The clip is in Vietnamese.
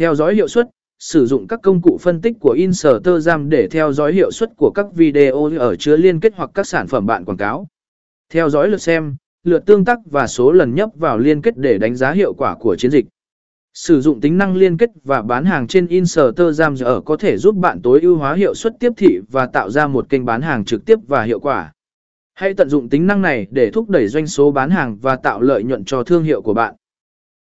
Theo dõi hiệu suất, sử dụng các công cụ phân tích của Instagram để theo dõi hiệu suất của các video ở chứa liên kết hoặc các sản phẩm bạn quảng cáo. Theo dõi lượt xem, lượt tương tác và số lần nhấp vào liên kết để đánh giá hiệu quả của chiến dịch. Sử dụng tính năng liên kết và bán hàng trên Instagram ở có thể giúp bạn tối ưu hóa hiệu suất tiếp thị và tạo ra một kênh bán hàng trực tiếp và hiệu quả. Hãy tận dụng tính năng này để thúc đẩy doanh số bán hàng và tạo lợi nhuận cho thương hiệu của bạn.